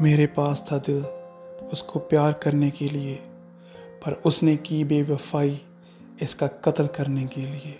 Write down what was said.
मेरे पास था दिल उसको प्यार करने के लिए, पर उसने की बेवफाई इसका कत्ल करने के लिए।